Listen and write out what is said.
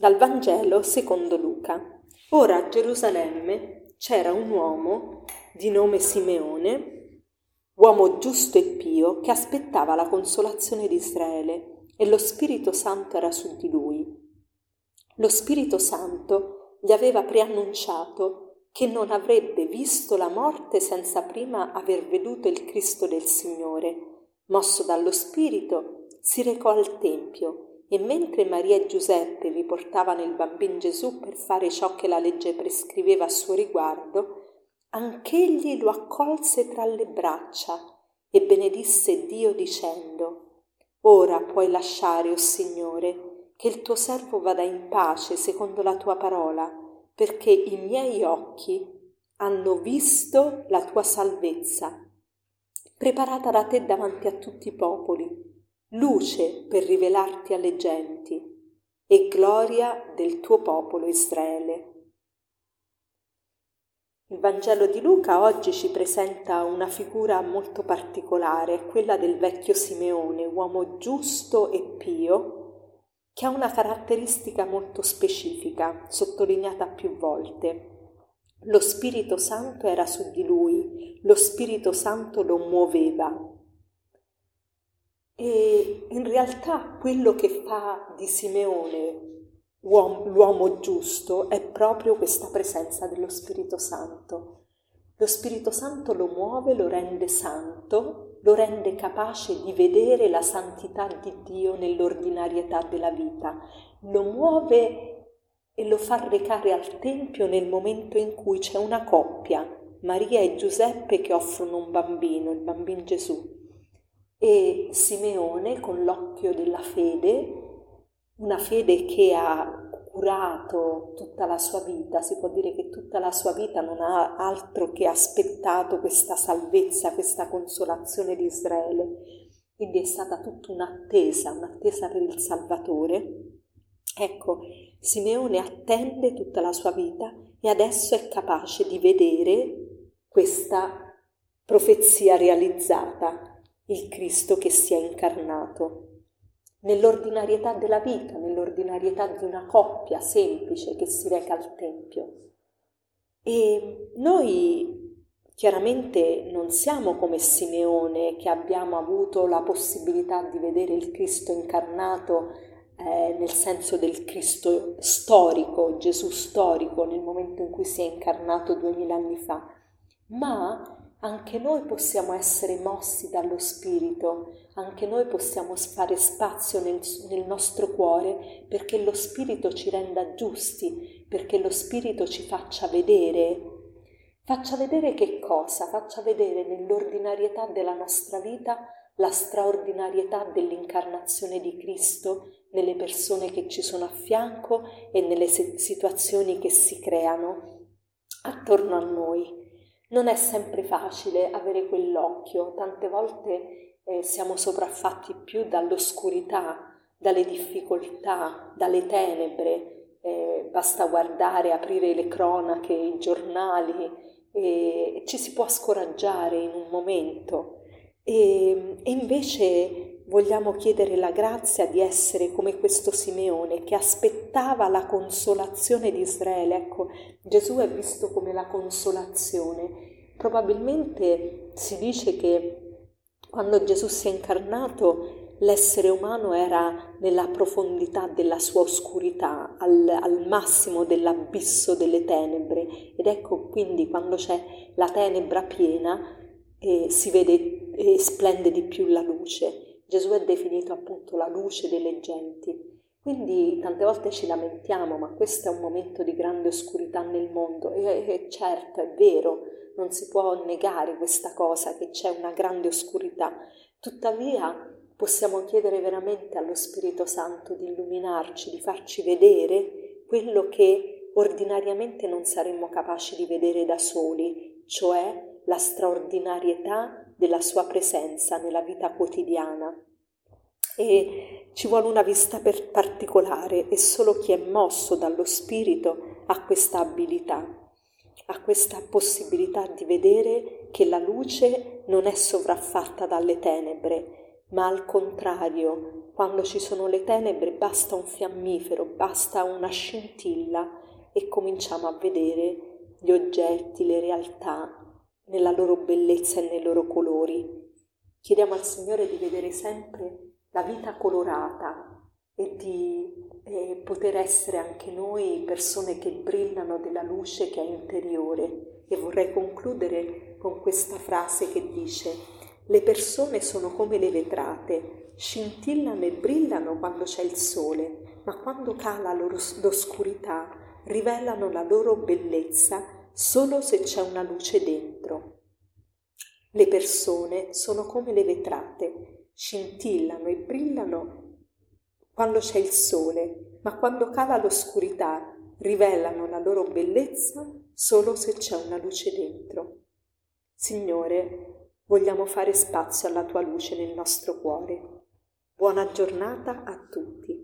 Dal Vangelo secondo Luca. Ora a Gerusalemme c'era un uomo di nome Simeone, uomo giusto e pio, che aspettava la consolazione di Israele e lo Spirito Santo era su di lui. Lo Spirito Santo gli aveva preannunciato che non avrebbe visto la morte senza prima aver veduto il Cristo del Signore. Mosso dallo Spirito, si recò al Tempio e mentre Maria e Giuseppe vi portavano il bambino Gesù per fare ciò che la legge prescriveva a suo riguardo, anch'egli lo accolse tra le braccia e benedisse Dio dicendo Ora puoi lasciare, o oh Signore, che il tuo servo vada in pace secondo la tua parola, perché i miei occhi hanno visto la tua salvezza, preparata da te davanti a tutti i popoli luce per rivelarti alle genti e gloria del tuo popolo Israele. Il Vangelo di Luca oggi ci presenta una figura molto particolare, quella del vecchio Simeone, uomo giusto e pio, che ha una caratteristica molto specifica, sottolineata più volte. Lo Spirito Santo era su di lui, lo Spirito Santo lo muoveva, e in realtà quello che fa di Simeone l'uomo giusto è proprio questa presenza dello Spirito Santo. Lo Spirito Santo lo muove, lo rende santo, lo rende capace di vedere la santità di Dio nell'ordinarietà della vita, lo muove e lo fa recare al Tempio nel momento in cui c'è una coppia, Maria e Giuseppe, che offrono un bambino, il bambino Gesù e Simeone con l'occhio della fede, una fede che ha curato tutta la sua vita, si può dire che tutta la sua vita non ha altro che aspettato questa salvezza, questa consolazione di Israele. Quindi è stata tutta un'attesa, un'attesa per il Salvatore. Ecco, Simeone attende tutta la sua vita e adesso è capace di vedere questa profezia realizzata il Cristo che si è incarnato. Nell'ordinarietà della vita, nell'ordinarietà di una coppia semplice che si reca al Tempio. E noi chiaramente non siamo come Simeone che abbiamo avuto la possibilità di vedere il Cristo incarnato eh, nel senso del Cristo storico, Gesù storico, nel momento in cui si è incarnato duemila anni fa, ma anche noi possiamo essere mossi dallo Spirito, anche noi possiamo fare spazio nel, nel, nostro cuore perché lo Spirito ci renda giusti, perché lo Spirito ci faccia vedere. Faccia vedere che cosa? Faccia vedere nell'ordinarietà della nostra vita la straordinarietà dell'incarnazione di Cristo nelle persone che ci sono a fianco e nelle situazioni che si creano attorno a noi. Non è sempre facile avere quell'occhio, tante volte eh, siamo sopraffatti più dall'oscurità, dalle difficoltà, dalle tenebre, eh, basta guardare, aprire le cronache, i giornali e ci si può scoraggiare in un momento. E, e invece vogliamo chiedere la grazia di essere come questo Simeone che aspettava la consolazione di Israele. Ecco, Gesù è visto come la consolazione. Probabilmente si dice che quando Gesù si è incarnato l'essere umano era nella profondità della sua oscurità, al, al, massimo dell'abisso delle tenebre. Ed ecco quindi quando c'è la tenebra piena eh, si vede e splende di più la luce. Gesù è definito appunto la luce delle genti. Quindi tante volte ci lamentiamo, ma questo è un momento di grande oscurità nel mondo e, e certo è vero, non si può negare questa cosa, che c'è una grande oscurità. Tuttavia possiamo chiedere veramente allo Spirito Santo di illuminarci, di farci vedere quello che ordinariamente non saremmo capaci di vedere da soli, cioè la straordinarietà della sua presenza nella vita quotidiana. E ci vuole una vista particolare e solo chi è mosso dallo Spirito ha questa abilità, ha questa possibilità di vedere che la luce non è sovraffatta dalle tenebre, ma al contrario Quando ci sono le tenebre basta un fiammifero, basta una scintilla e cominciamo a vedere gli oggetti, le realtà nella loro bellezza e nei loro colori. Chiediamo al Signore di vedere sempre la vita colorata e di eh, poter essere anche noi persone che brillano della luce che è interiore. E vorrei concludere con questa frase che dice, le persone sono come le vetrate, scintillano e brillano quando c'è il sole, ma quando cala l'oscurità rivelano la loro bellezza solo se c'è una luce dentro. Le persone sono come le vetrate, scintillano e brillano quando c'è il sole, ma quando cala l'oscurità rivelano la loro bellezza solo se c'è una luce dentro. Signore, vogliamo fare spazio alla tua luce nel nostro cuore. Buona giornata a tutti.